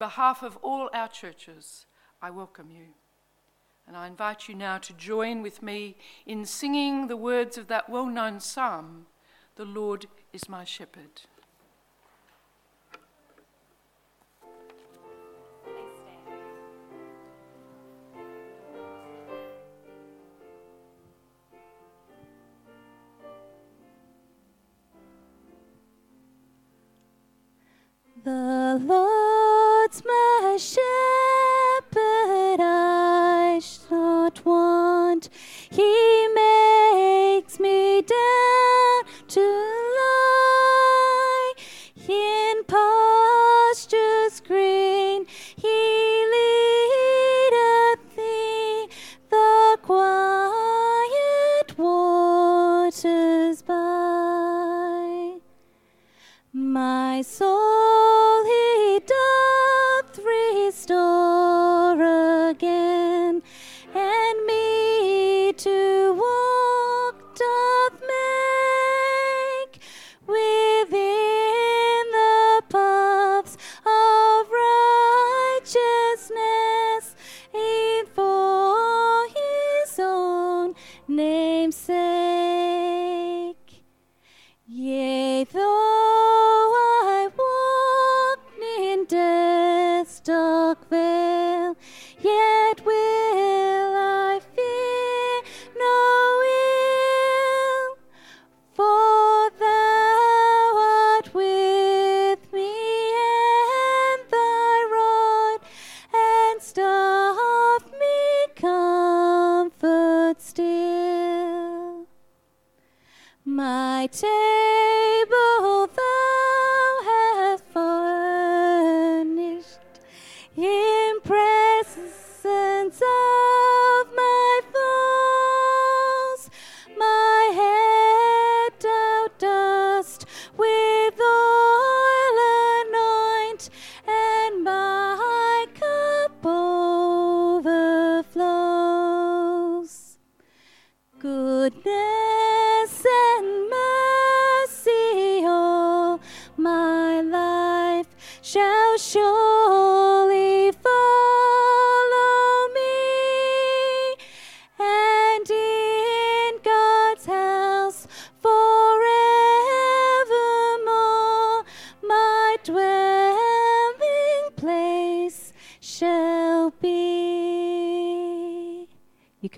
behalf of all our churches, I welcome you. And I invite you now to join with me in singing the words of that well known psalm The Lord is my shepherd. The Lord's my shepherd,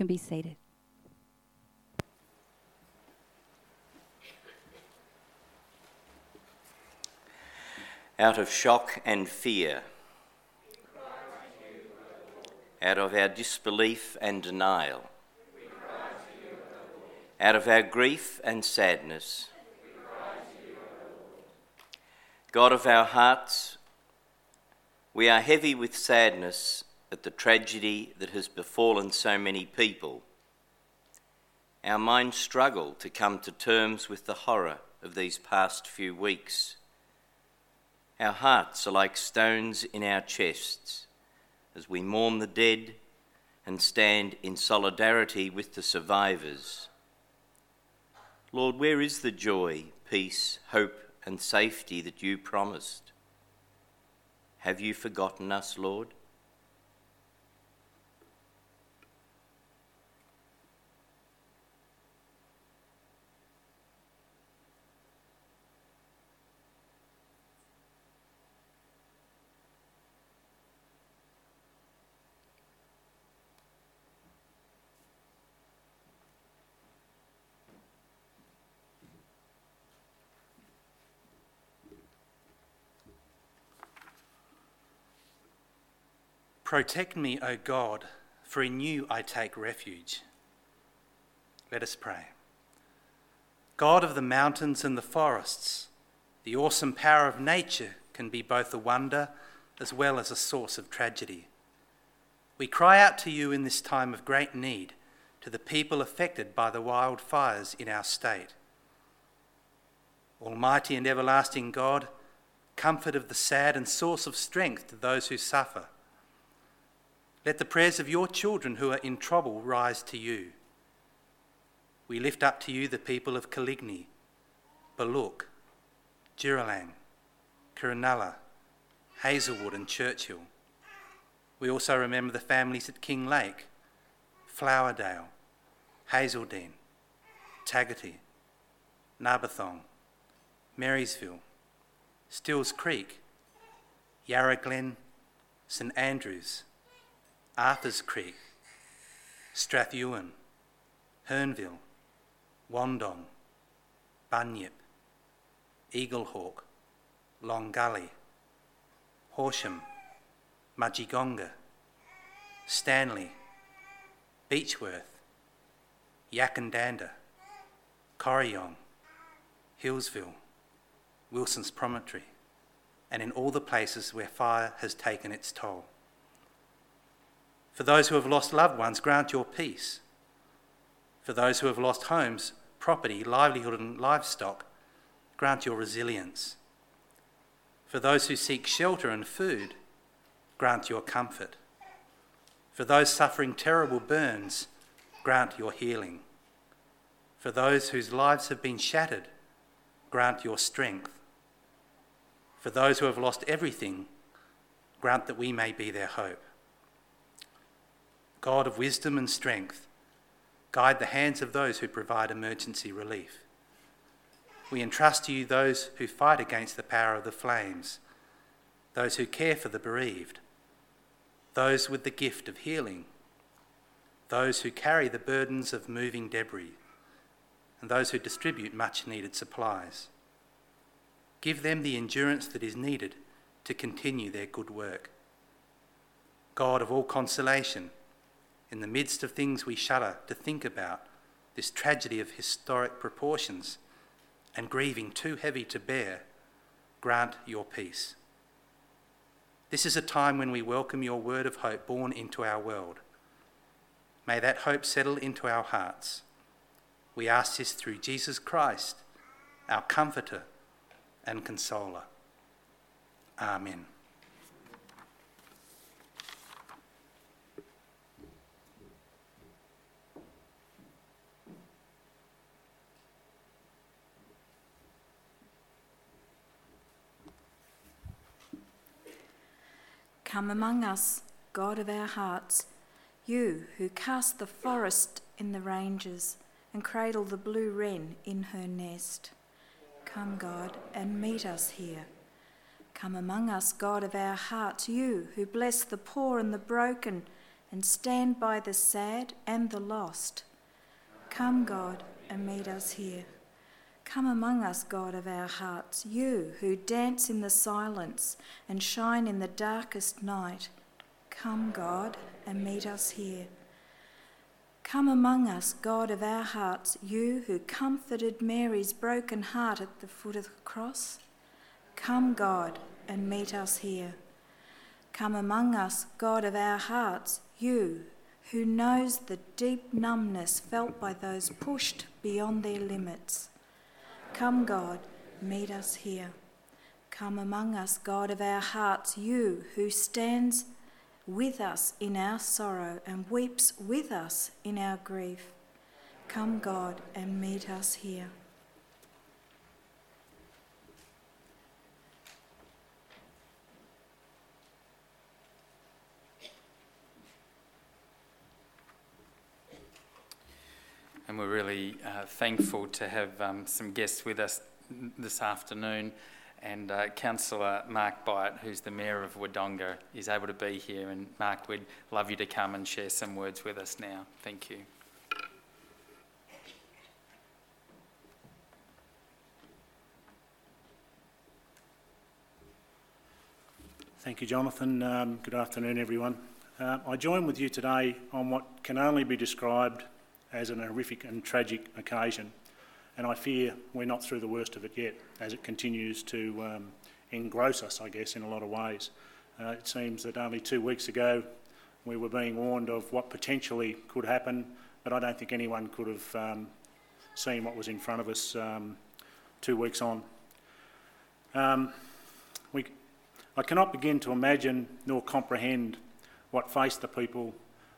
can be seated. out of shock and fear, out of our disbelief and denial, out of our grief and sadness. God of our hearts, we are heavy with sadness at the tragedy that has befallen so many people. Our minds struggle to come to terms with the horror of these past few weeks. Our hearts are like stones in our chests as we mourn the dead and stand in solidarity with the survivors. Lord, where is the joy, peace, hope, and safety that you promised? Have you forgotten us, Lord? Protect me, O God, for in you I take refuge. Let us pray. God of the mountains and the forests, the awesome power of nature can be both a wonder as well as a source of tragedy. We cry out to you in this time of great need to the people affected by the wildfires in our state. Almighty and everlasting God, comfort of the sad and source of strength to those who suffer. Let the prayers of your children who are in trouble rise to you. We lift up to you the people of Callignee, Baluk, Jeeralang, Koornalla, Hazelwood, and Churchill. We also remember the families at Kinglake, Flowerdale, Hazeldene, Tagati, Narbethong, Marysville, Steels Creek, Yarra Glen, St Andrews, Arthurs Creek, Strathewen, Hernville, Wandong, Bunyip, Eaglehawk, Long Gully, Horsham, Mudgegonga, Stanley, Beechworth, Yackandandah, Corryong, Hillsville, Wilson's Promontory, and in all the places where fire has taken its toll. For those who have lost loved ones, grant your peace. For those who have lost homes, property, livelihood, and livestock, grant your resilience. For those who seek shelter and food, grant your comfort. For those suffering terrible burns, grant your healing. For those whose lives have been shattered, grant your strength. For those who have lost everything, grant that we may be their hope. God of wisdom and strength, guide the hands of those who provide emergency relief. We entrust to you those who fight against the power of the flames, those who care for the bereaved, those with the gift of healing, those who carry the burdens of moving debris, and those who distribute much needed supplies. Give them the endurance that is needed to continue their good work. God of all consolation, in the midst of things we shudder to think about, this tragedy of historic proportions and grieving too heavy to bear, grant your peace. This is a time when we welcome your word of hope born into our world. May that hope settle into our hearts. We ask this through Jesus Christ, our Comforter and Consoler. Amen. Come among us, God of our hearts, you who cast the forest in the ranges and cradle the blue wren in her nest. Come, God, and meet us here. Come among us, God of our hearts, you who bless the poor and the broken and stand by the sad and the lost. Come, God, and meet us here. Come among us, God of our hearts, you who dance in the silence and shine in the darkest night. Come, God, and meet us here. Come among us, God of our hearts, you who comforted Mary's broken heart at the foot of the cross. Come, God, and meet us here. Come among us, God of our hearts, you who knows the deep numbness felt by those pushed beyond their limits. Come, God, meet us here. Come among us, God of our hearts, you who stands with us in our sorrow and weeps with us in our grief. Come, God, and meet us here. And we're really uh, thankful to have um, some guests with us this afternoon. And uh, Councillor Mark Byatt, who's the Mayor of Wodonga, is able to be here. And Mark, we'd love you to come and share some words with us now. Thank you. Thank you, Jonathan. Um, good afternoon, everyone. Uh, I join with you today on what can only be described as an horrific and tragic occasion. And I fear we're not through the worst of it yet, as it continues to um, engross us, I guess, in a lot of ways. Uh, it seems that only two weeks ago we were being warned of what potentially could happen, but I don't think anyone could have um, seen what was in front of us um, two weeks on. Um, we, I cannot begin to imagine nor comprehend what faced the people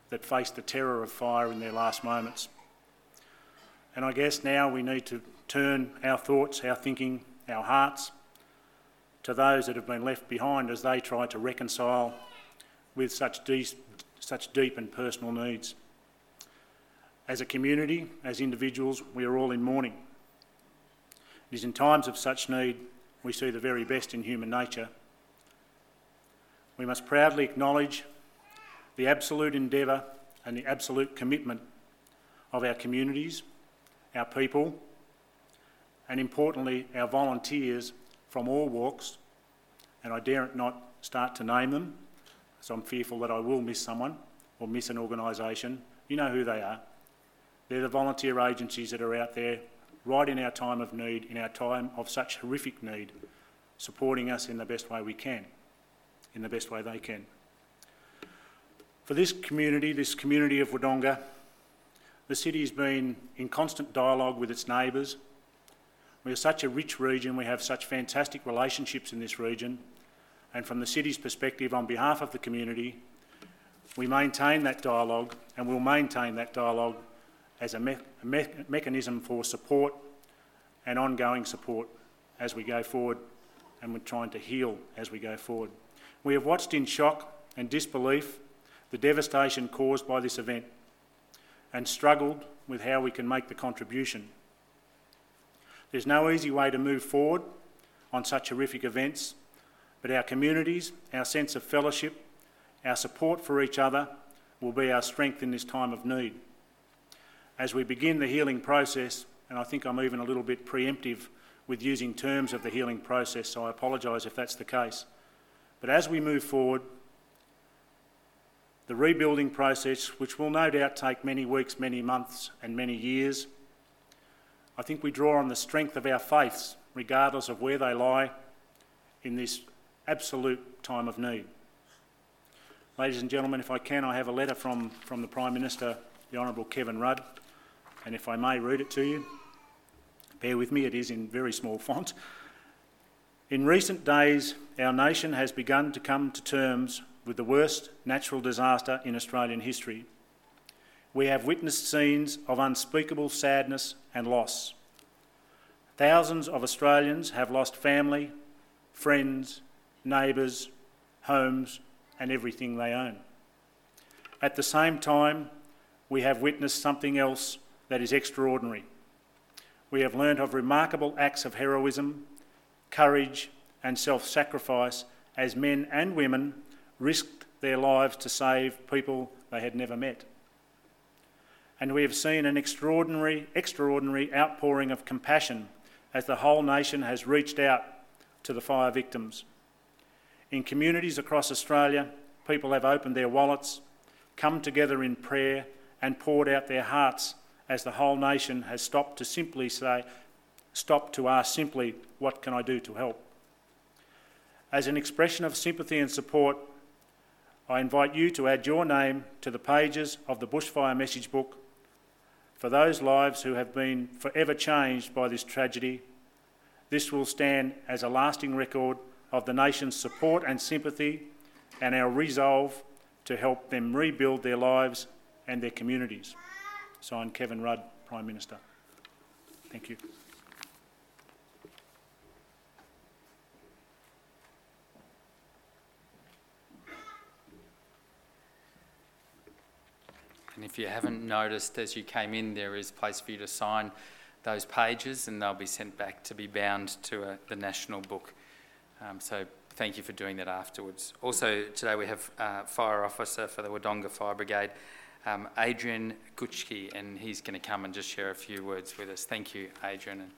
that faced the terror of fire in their last moments. And I guess now we need to turn our thoughts, our thinking, our hearts to those that have been left behind as they try to reconcile with such deep, such deep and personal needs. As a community, as individuals, we are all in mourning. It is in times of such need we see the very best in human nature. We must proudly acknowledge the absolute endeavour and the absolute commitment of our communities, our people, and importantly, our volunteers from all walks, and I dare not start to name them, so I'm fearful that I will miss someone or miss an organisation. You know who they are. They're the volunteer agencies that are out there right in our time of need, in our time of such horrific need, supporting us in the best way we can, in the best way they can. For this community, this community of Wodonga, the city has been in constant dialogue with its neighbours. We are such a rich region, we have such fantastic relationships in this region, and from the city's perspective, on behalf of the community, we maintain that dialogue and will maintain that dialogue as a, me- a me- mechanism for support and ongoing support as we go forward and we're trying to heal as we go forward. We have watched in shock and disbelief the devastation caused by this event and struggled with how we can make the contribution. There's no easy way to move forward on such horrific events, but our communities, our sense of fellowship, our support for each other will be our strength in this time of need as we begin the healing process, and I think I'm even a little bit preemptive with using terms of the healing process, so I apologise if that's the case. But as we move forward, the rebuilding process, which will no doubt take many weeks, many months, and many years, I think we draw on the strength of our faiths, regardless of where they lie in this absolute time of need. Ladies and gentlemen, if I can, I have a letter from, from the Prime Minister, the Honourable Kevin Rudd and if I may read it to you, bear with me, it is in very small font. In recent days, our nation has begun to come to terms with the worst natural disaster in Australian history. We have witnessed scenes of unspeakable sadness and loss. Thousands of Australians have lost family, friends, neighbours, homes, and everything they own. At the same time, we have witnessed something else that is extraordinary. We have learnt of remarkable acts of heroism, courage, and self sacrifice as men and women risked their lives to save people they had never met. And we have seen an extraordinary, extraordinary outpouring of compassion as the whole nation has reached out to the fire victims. In communities across Australia, people have opened their wallets, come together in prayer, and poured out their hearts as the whole nation has stopped to simply say, stopped to ask simply, what can I do to help? As an expression of sympathy and support, I invite you to add your name to the pages of the Bushfire Message Book for those lives who have been forever changed by this tragedy. This will stand as a lasting record of the nation's support and sympathy and our resolve to help them rebuild their lives and their communities. Signed, Kevin Rudd, Prime Minister. Thank you. And if you haven't noticed as you came in, there is a place for you to sign those pages and they'll be sent back to be bound to a, the national book. Um, so thank you for doing that afterwards. Also, today we have uh, Fire Officer for the Wodonga Fire Brigade, um, Adrian Gutschke, and he's going to come and just share a few words with us. Thank you, Adrian, and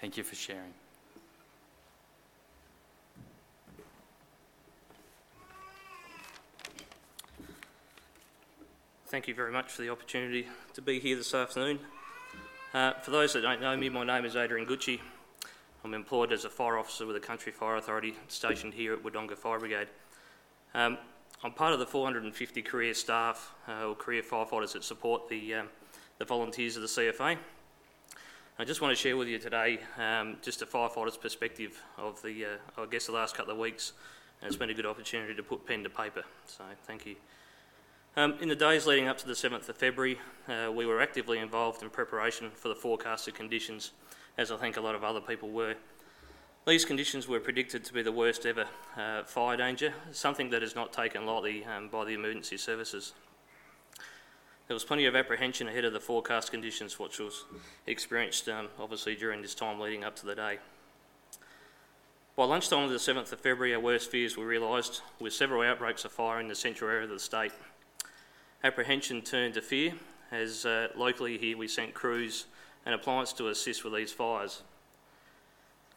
thank you for sharing. Thank you very much for the opportunity to be here this afternoon. Uh, for those that don't know me, my name is Adrian Gutschke. I'm employed as a fire officer with the Country Fire Authority stationed here at Wodonga Fire Brigade. Um, I'm part of the 450 career staff uh, or career firefighters that support the, um, the volunteers of the CFA. I just want to share with you today um, just a firefighter's perspective of the, uh, I guess, the last couple of weeks. And it's been a good opportunity to put pen to paper, so thank you. Um, in the days leading up to the 7th of February, uh, we were actively involved in preparation for the forecasted conditions, as I think a lot of other people were. These conditions were predicted to be the worst ever uh, fire danger, something that is not taken lightly um, by the emergency services. There was plenty of apprehension ahead of the forecast conditions, which was experienced um, obviously during this time leading up to the day. By lunchtime of the 7th of February, our worst fears were realised, with several outbreaks of fire in the central area of the state. Apprehension turned to fear, as uh, locally here we sent crews and appliance to assist with these fires.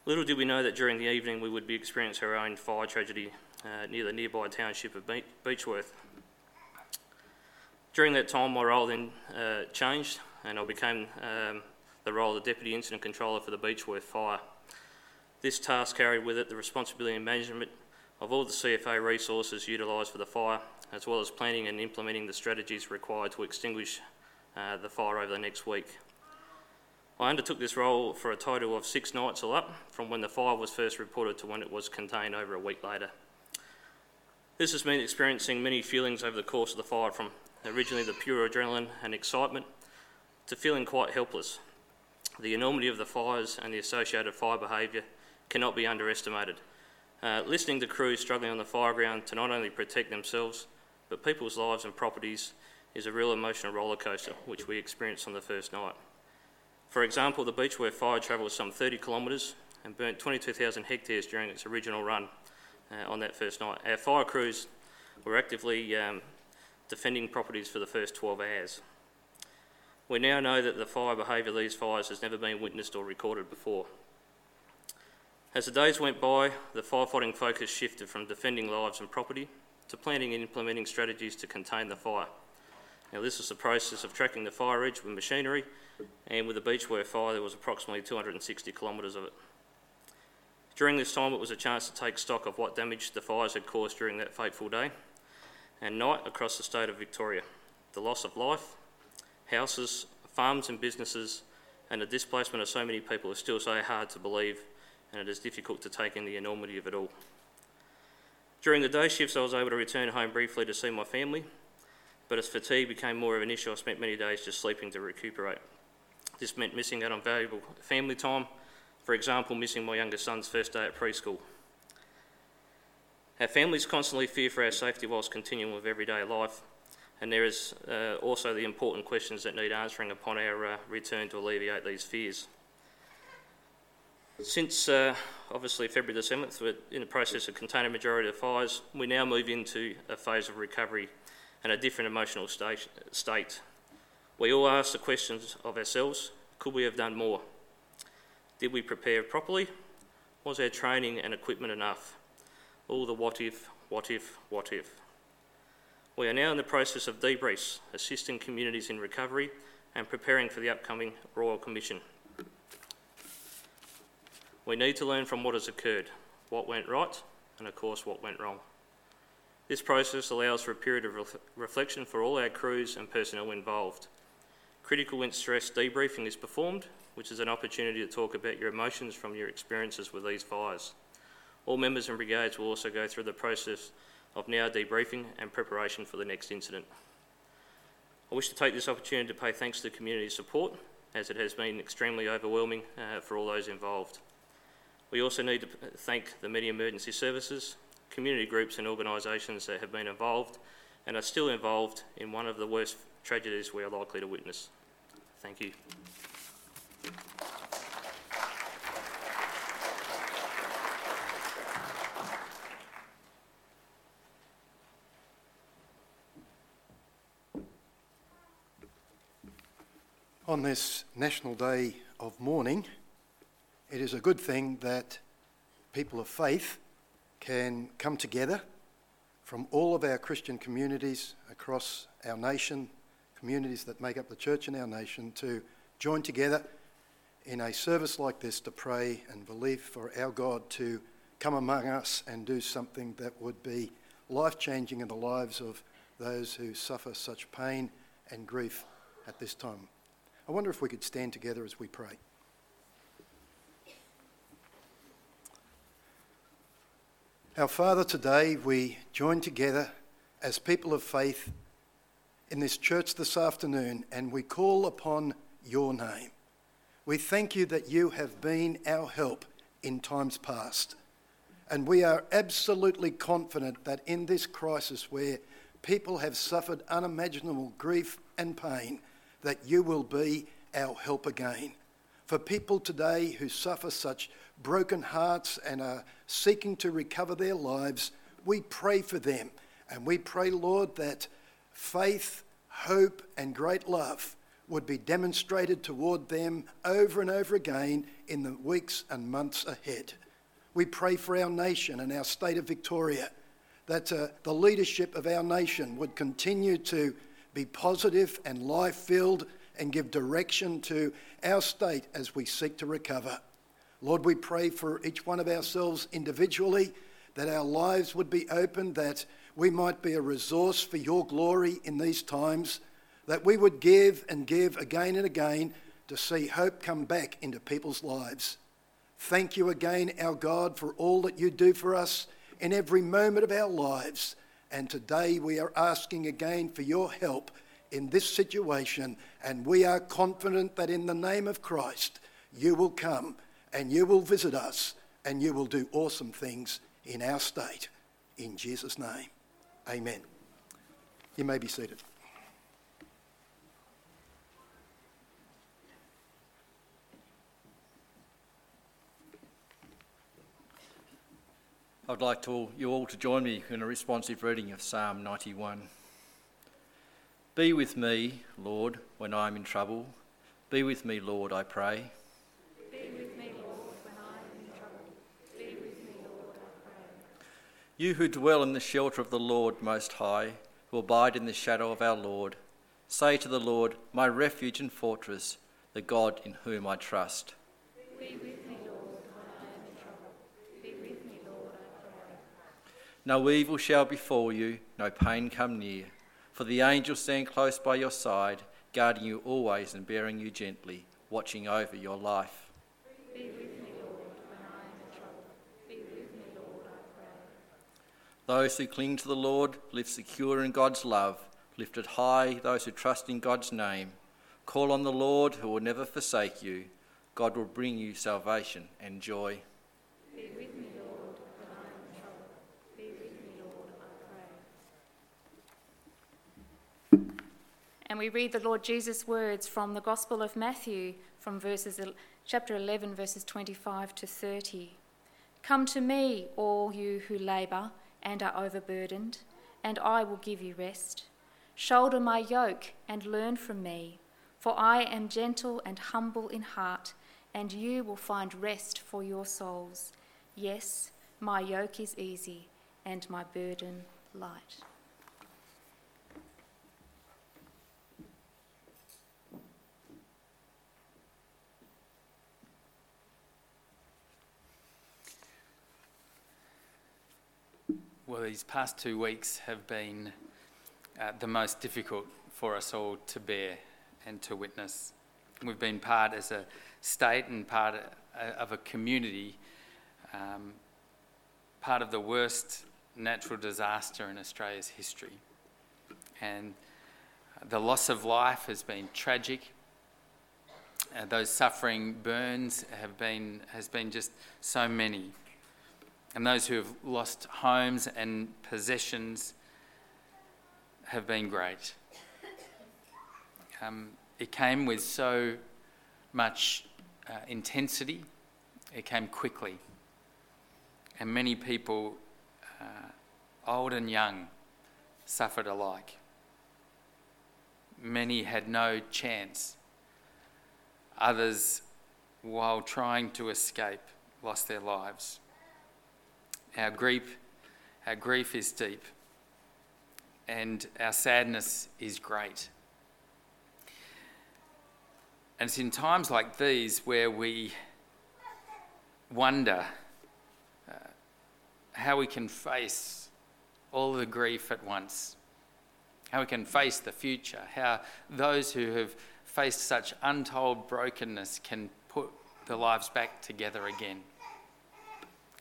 Little did we know that during the evening we would be experiencing our own fire tragedy uh, near the nearby township of Be- Beechworth. During that time, my role then uh, changed and I became um, the role of the Deputy Incident Controller for the Beechworth Fire. This task carried with it the responsibility and management of all the CFA resources utilised for the fire, as well as planning and implementing the strategies required to extinguish uh, the fire over the next week. I undertook this role for a total of six nights all up, from when the fire was first reported to when it was contained over a week later. This has meant experiencing many feelings over the course of the fire, from originally the pure adrenaline and excitement to feeling quite helpless. The enormity of the fires and the associated fire behaviour cannot be underestimated. Uh, listening to crews struggling on the fire ground to not only protect themselves, but people's lives and properties is a real emotional rollercoaster, which we experienced on the first night. For example, the Beechworth fire travelled some 30 kilometres and burnt 22,000 hectares during its original run uh, on that first night. Our fire crews were actively um, defending properties for the first 12 hours. We now know that the fire behaviour of these fires has never been witnessed or recorded before. As the days went by, the firefighting focus shifted from defending lives and property to planning and implementing strategies to contain the fire. Now, this was the process of tracking the fire edge with machinery, and with the Beechworth fire, there was approximately 260 kilometres of it. During this time, it was a chance to take stock of what damage the fires had caused during that fateful day and night across the state of Victoria. The loss of life, houses, farms, and businesses, and the displacement of so many people is still so hard to believe, and it is difficult to take in the enormity of it all. During the day shifts, I was able to return home briefly to see my family, but as fatigue became more of an issue, I spent many days just sleeping to recuperate. This meant missing out on valuable family time, for example, missing my youngest son's first day at preschool. Our families constantly fear for our safety whilst continuing with everyday life, and there is uh, also the important questions that need answering upon our uh, return to alleviate these fears. Since uh, obviously February the 7th, we're in the process of containing majority of fires, we now move into a phase of recovery and a different emotional state. state. We all ask the questions of ourselves could we have done more? Did we prepare properly? Was our training and equipment enough? All the what if, what if, what if. We are now in the process of debriefs, assisting communities in recovery and preparing for the upcoming Royal Commission. We need to learn from what has occurred, what went right, and of course what went wrong. This process allows for a period of ref- reflection for all our crews and personnel involved. Critical incident stress debriefing is performed, which is an opportunity to talk about your emotions from your experiences with these fires. All members and brigades will also go through the process of now debriefing and preparation for the next incident. I wish to take this opportunity to pay thanks to the community support, as it has been extremely overwhelming uh, for all those involved. We also need to thank the many emergency services, community groups, and organisations that have been involved and are still involved in one of the worst tragedies we are likely to witness. Thank you. On this National Day of Mourning, it is a good thing that people of faith can come together from all of our Christian communities across our nation, communities that make up the church in our nation, to join together in a service like this to pray and believe for our God to come among us and do something that would be life changing in the lives of those who suffer such pain and grief at this time. I wonder if we could stand together as we pray. Our Father, today we join together as people of faith in this church this afternoon and we call upon your name. We thank you that you have been our help in times past. And we are absolutely confident that in this crisis where people have suffered unimaginable grief and pain, that you will be our help again. For people today who suffer such broken hearts and are seeking to recover their lives, we pray for them. And we pray, Lord, that faith, hope, and great love would be demonstrated toward them over and over again in the weeks and months ahead. We pray for our nation and our state of Victoria that uh, the leadership of our nation would continue to be positive and life filled and give direction to our state as we seek to recover. Lord, we pray for each one of ourselves individually that our lives would be open, that we might be a resource for your glory in these times, that we would give and give again and again to see hope come back into people's lives. Thank you again, our God, for all that you do for us in every moment of our lives. And today we are asking again for your help in this situation. And we are confident that in the name of Christ, you will come and you will visit us and you will do awesome things in our state. In Jesus' name, amen. You may be seated. I'd like to, you all to join me in a responsive reading of Psalm 91. Be with me, Lord, when I am in trouble. Be with me, Lord, I pray. Be with me, Lord, when I am in trouble. Be with me, Lord, I pray. You who dwell in the shelter of the Lord Most High, who abide in the shadow of our Lord, say to the Lord, My refuge and fortress, the God in whom I trust. Be with me, Lord, when I am in trouble. Be with me, Lord, I pray. No evil shall befall you, no pain come near. For the angels stand close by your side, guarding you always and bearing you gently, watching over your life. Be with me, Lord, when I am in trouble. Be with me, Lord, I pray. Those who cling to the Lord live secure in God's love, lifted high those who trust in God's name. Call on the Lord who will never forsake you. God will bring you salvation and joy. Be with me, Lord, when I am in trouble. Be with me, Lord, I pray. And we read the Lord Jesus' words from the Gospel of Matthew, from verses, chapter 11, verses 25 to 30. Come to me, all you who labour and are overburdened, and I will give you rest. Shoulder my yoke and learn from me, for I am gentle and humble in heart, and you will find rest for your souls. Yes, my yoke is easy and my burden light. Well, these past two weeks have been uh, the most difficult for us all to bear and to witness. We've been part as a state and part of a community, um, part of the worst natural disaster in Australia's history. And the loss of life has been tragic. Uh, those suffering burns have been, has been just so many. And those who have lost homes and possessions have been great. Um, it came with so much uh, intensity, it came quickly. And many people, uh, old and young, suffered alike. Many had no chance. Others, while trying to escape, lost their lives. Our grief, our grief is deep, and our sadness is great. And it's in times like these where we wonder uh, how we can face all the grief at once, how we can face the future, how those who have faced such untold brokenness can put their lives back together again.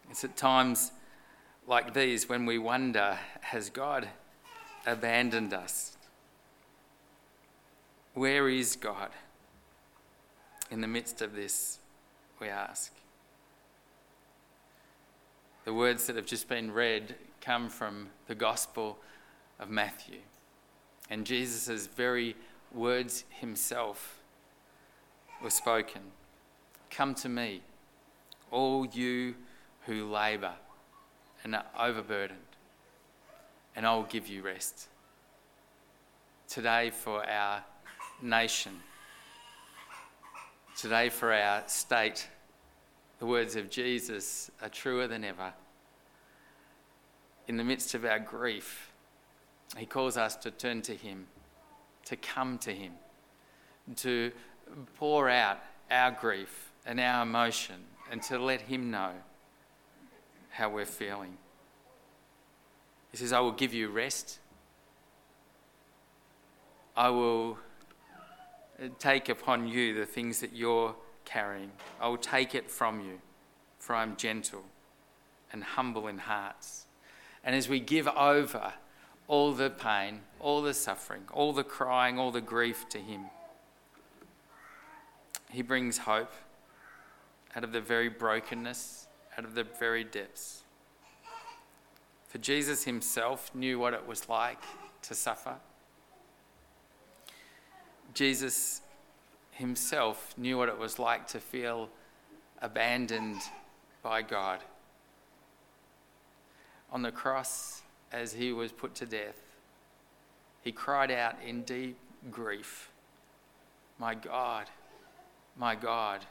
It's at times like these when we wonder has God abandoned us? Where is God? In the midst of this, we ask. The words that have just been read come from the Gospel of Matthew. And Jesus' very words himself were spoken Come to me, all you who labour and are overburdened, and I will give you rest. Today, for our nation, today, for our state, the words of Jesus are truer than ever. In the midst of our grief, He calls us to turn to Him, to come to Him, to pour out our grief and our emotion, and to let Him know how we're feeling. He says, I will give you rest. I will uh, take upon you the things that you're carrying. I will take it from you, for I am gentle and humble in hearts. And as we give over all the pain, all the suffering, all the crying, all the grief to Him, He brings hope out of the very brokenness, out of the very depths. For Jesus Himself knew what it was like to suffer. Jesus himself knew what it was like to feel abandoned by God. On the cross, as he was put to death, he cried out in deep grief, My God, my God,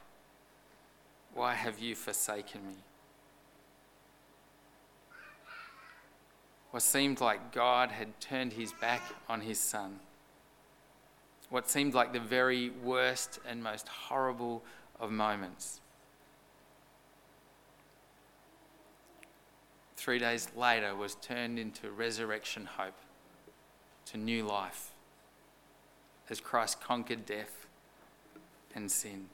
why have you forsaken me? What seemed like God had turned his back on his son what seemed like the very worst and most horrible of moments. Three days later was turned into resurrection hope, to new life, as Christ conquered death and sin.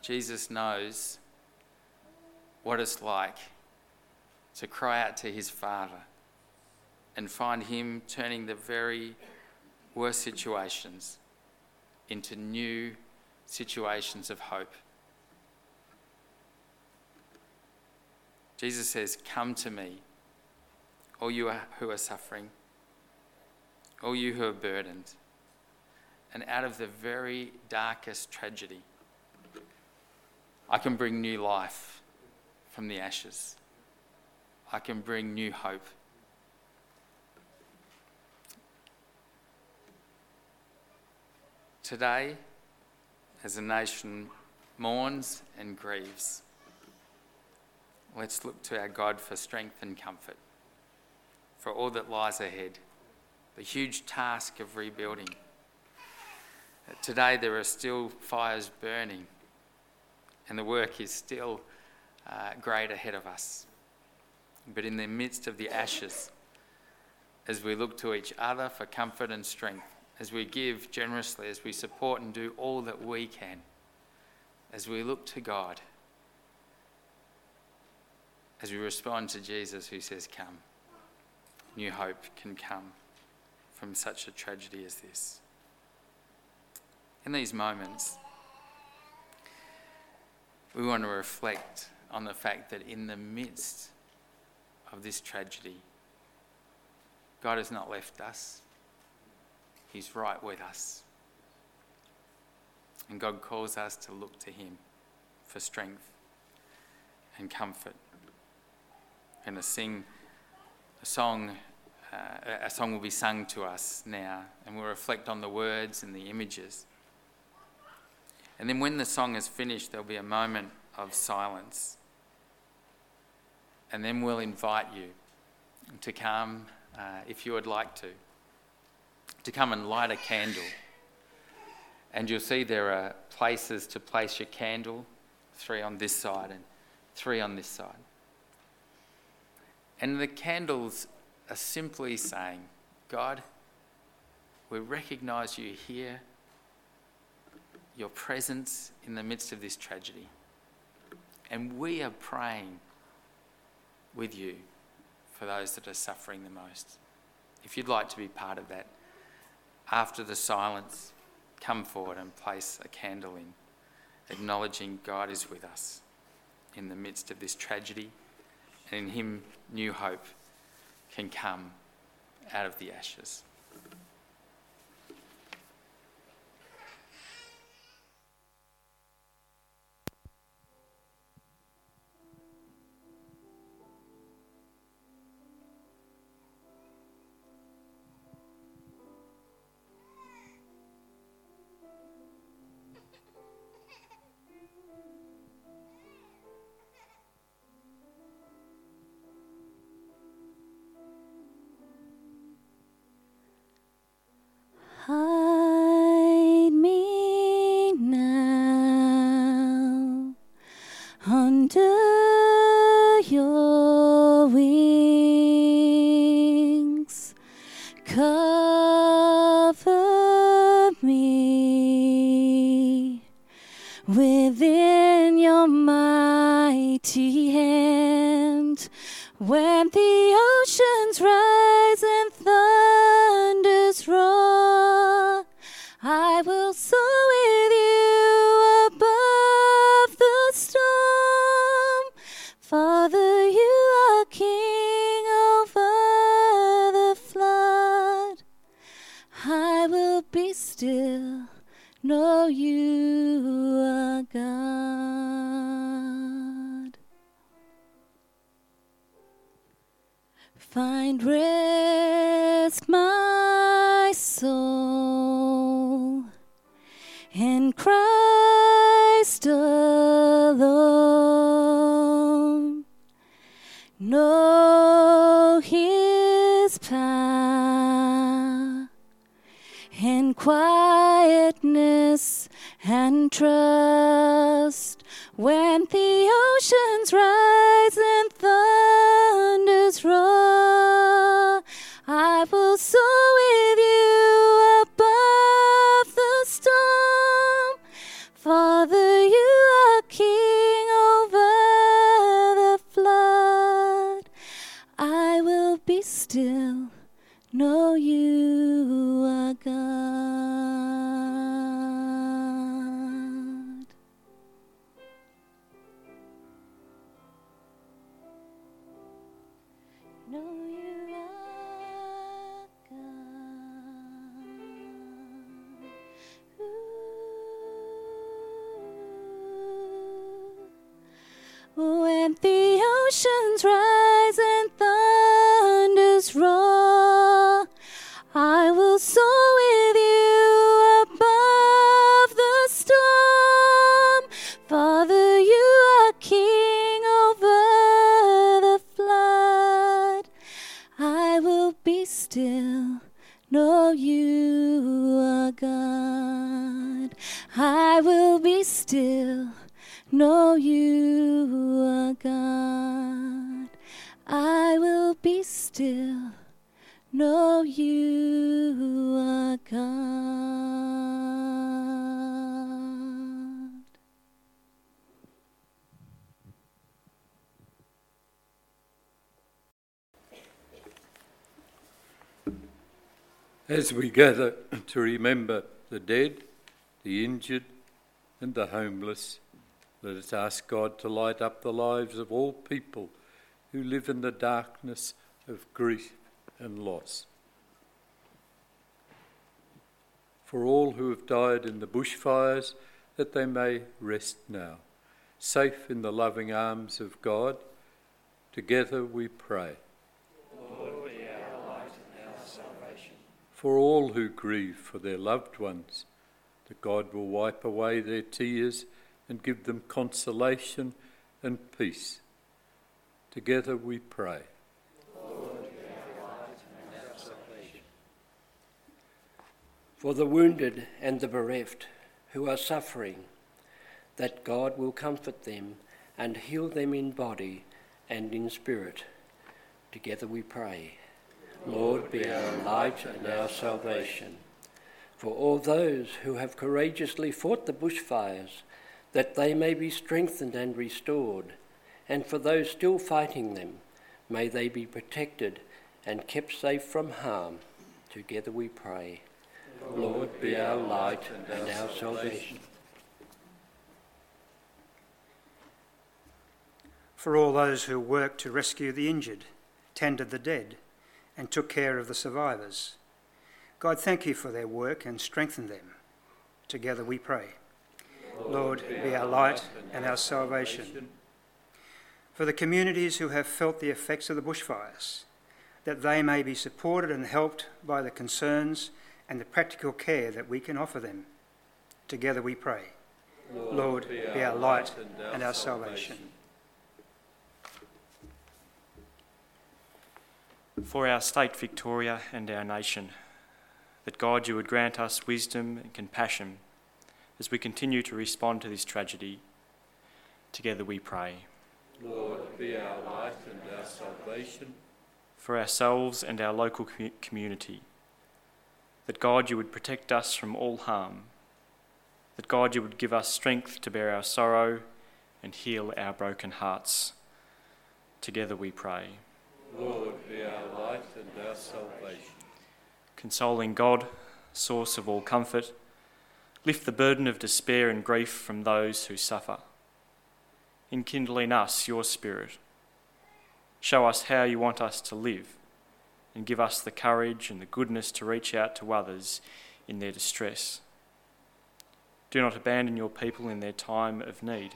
Jesus knows what it's like to cry out to his Father and find Him turning the very worst situations into new situations of hope. Jesus says, Come to me, all you who are suffering, all you who are burdened. And out of the very darkest tragedy, I can bring new life from the ashes. I can bring new hope. Today, as a nation mourns and grieves, let's look to our God for strength and comfort, for all that lies ahead, the huge task of rebuilding. Today, there are still fires burning, and the work is still uh, great ahead of us. But in the midst of the ashes, as we look to each other for comfort and strength, as we give generously, as we support and do all that we can, as we look to God, as we respond to Jesus who says, Come, new hope can come from such a tragedy as this. In these moments, we want to reflect on the fact that in the midst of this tragedy, God has not left us. He's right with us. And God calls us to look to Him for strength and comfort. And to sing a song, uh, a song will be sung to us now, and we'll reflect on the words and the images. And then when the song is finished, there'll be a moment of silence. And then we'll invite you to come uh, if you would like to to come and light a candle. And you'll see there are places to place your candle three on this side and three on this side. And the candles are simply saying, God, we recognize you here, your presence in the midst of this tragedy. And we are praying with you for those that are suffering the most. If you'd like to be part of that, after the silence, come forward and place a candle in acknowledging God is with us in the midst of this tragedy, and in Him, new hope can come out of the ashes. Quietness and trust. When the Know As we gather to remember the dead, the injured, and the homeless, let us ask God to light up the lives of all people who live in the darkness of grief and loss. For all who have died in the bushfires, that they may rest now, safe in the loving arms of God, together we pray. For all who grieve for their loved ones, that God will wipe away their tears and give them consolation and peace. Together we pray. For the wounded and the bereft who are suffering, that God will comfort them and heal them in body and in spirit. Together we pray. Lord, be our light and our salvation. For all those who have courageously fought the bushfires, that they may be strengthened and restored, and for those still fighting them, may they be protected and kept safe from harm. Together we pray. Lord, be our light and our salvation. for all those who worked to rescue the injured, tended the dead, and took care of the survivors. God, thank you for their work and strengthen them. Together we pray. Lord, be our light and our salvation. For the communities who have felt the effects of the bushfires, that they may be supported and helped by the concerns and the practical care that we can offer them. Together we pray. Lord, be our light and our salvation. For our state, Victoria, and our nation, that God, you would grant us wisdom and compassion as we continue to respond to this tragedy. Together we pray. Lord, be our life and our salvation. For ourselves and our local commu- community, that God, you would protect us from all harm, that God, you would give us strength to bear our sorrow and heal our broken hearts. Together we pray. Lord, be our light and our salvation. Consoling God, source of all comfort, lift the burden of despair and grief from those who suffer. Enkindle in us your spirit. Show us how you want us to live and give us the courage and the goodness to reach out to others in their distress. Do not abandon your people in their time of need.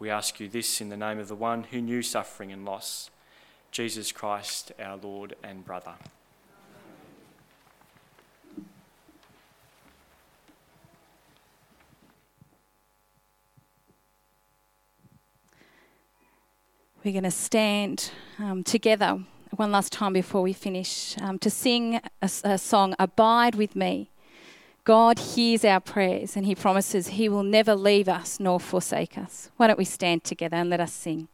We ask you this in the name of the one who knew suffering and loss, Jesus Christ, our Lord and brother. We're going to stand um, together one last time before we finish um, to sing a, a song, Abide with Me. God hears our prayers and He promises He will never leave us nor forsake us. Why don't we stand together and let us sing?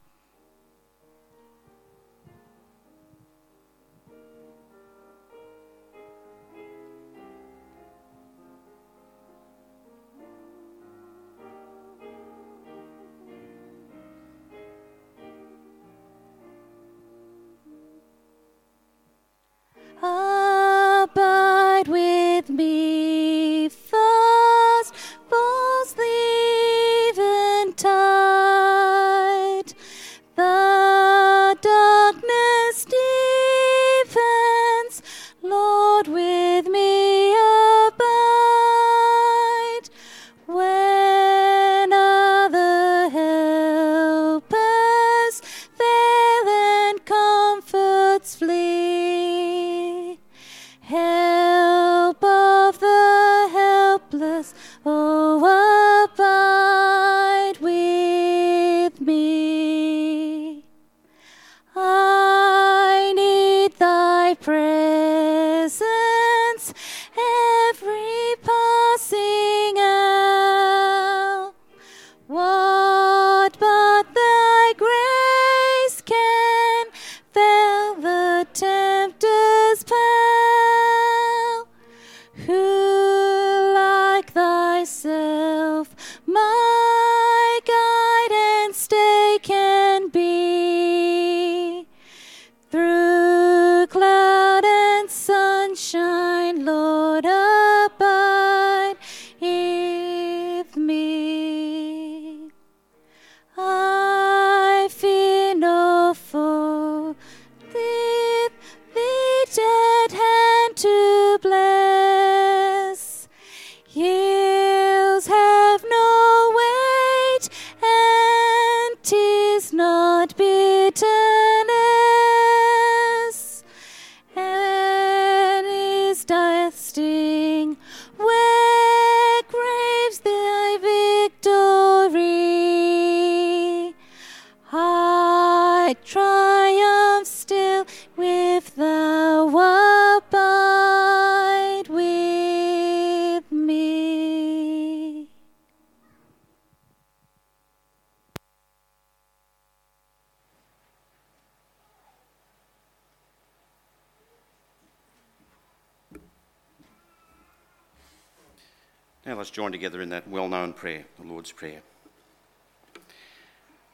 Join together in that well known prayer, the Lord's Prayer.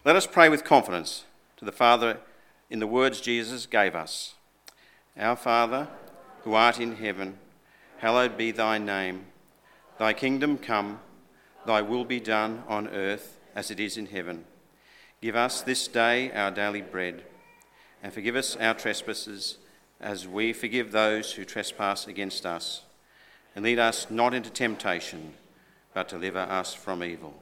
Let us pray with confidence to the Father in the words Jesus gave us Our Father, who art in heaven, hallowed be thy name. Thy kingdom come, thy will be done on earth as it is in heaven. Give us this day our daily bread, and forgive us our trespasses, as we forgive those who trespass against us. And lead us not into temptation, but deliver us from evil.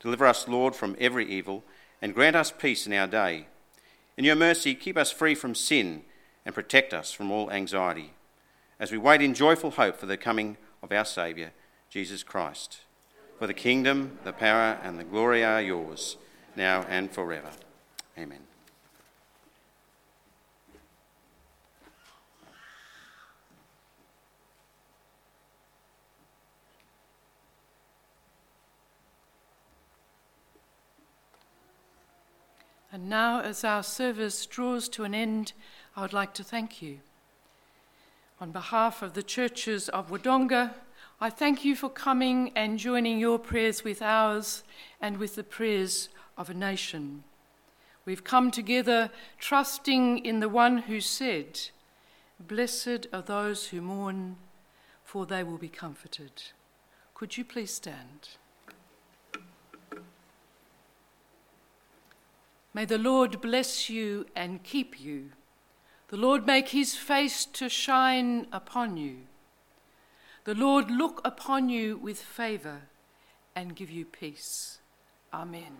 Deliver us, Lord, from every evil, and grant us peace in our day. In your mercy, keep us free from sin and protect us from all anxiety, as we wait in joyful hope for the coming of our Saviour, Jesus Christ. For the kingdom, the power, and the glory are yours, now and forever. Amen. And now, as our service draws to an end, I would like to thank you. On behalf of the churches of Wodonga, I thank you for coming and joining your prayers with ours and with the prayers of a nation. We've come together trusting in the one who said, Blessed are those who mourn, for they will be comforted. Could you please stand? May the Lord bless you and keep you. The Lord make his face to shine upon you. The Lord look upon you with favour and give you peace. Amen.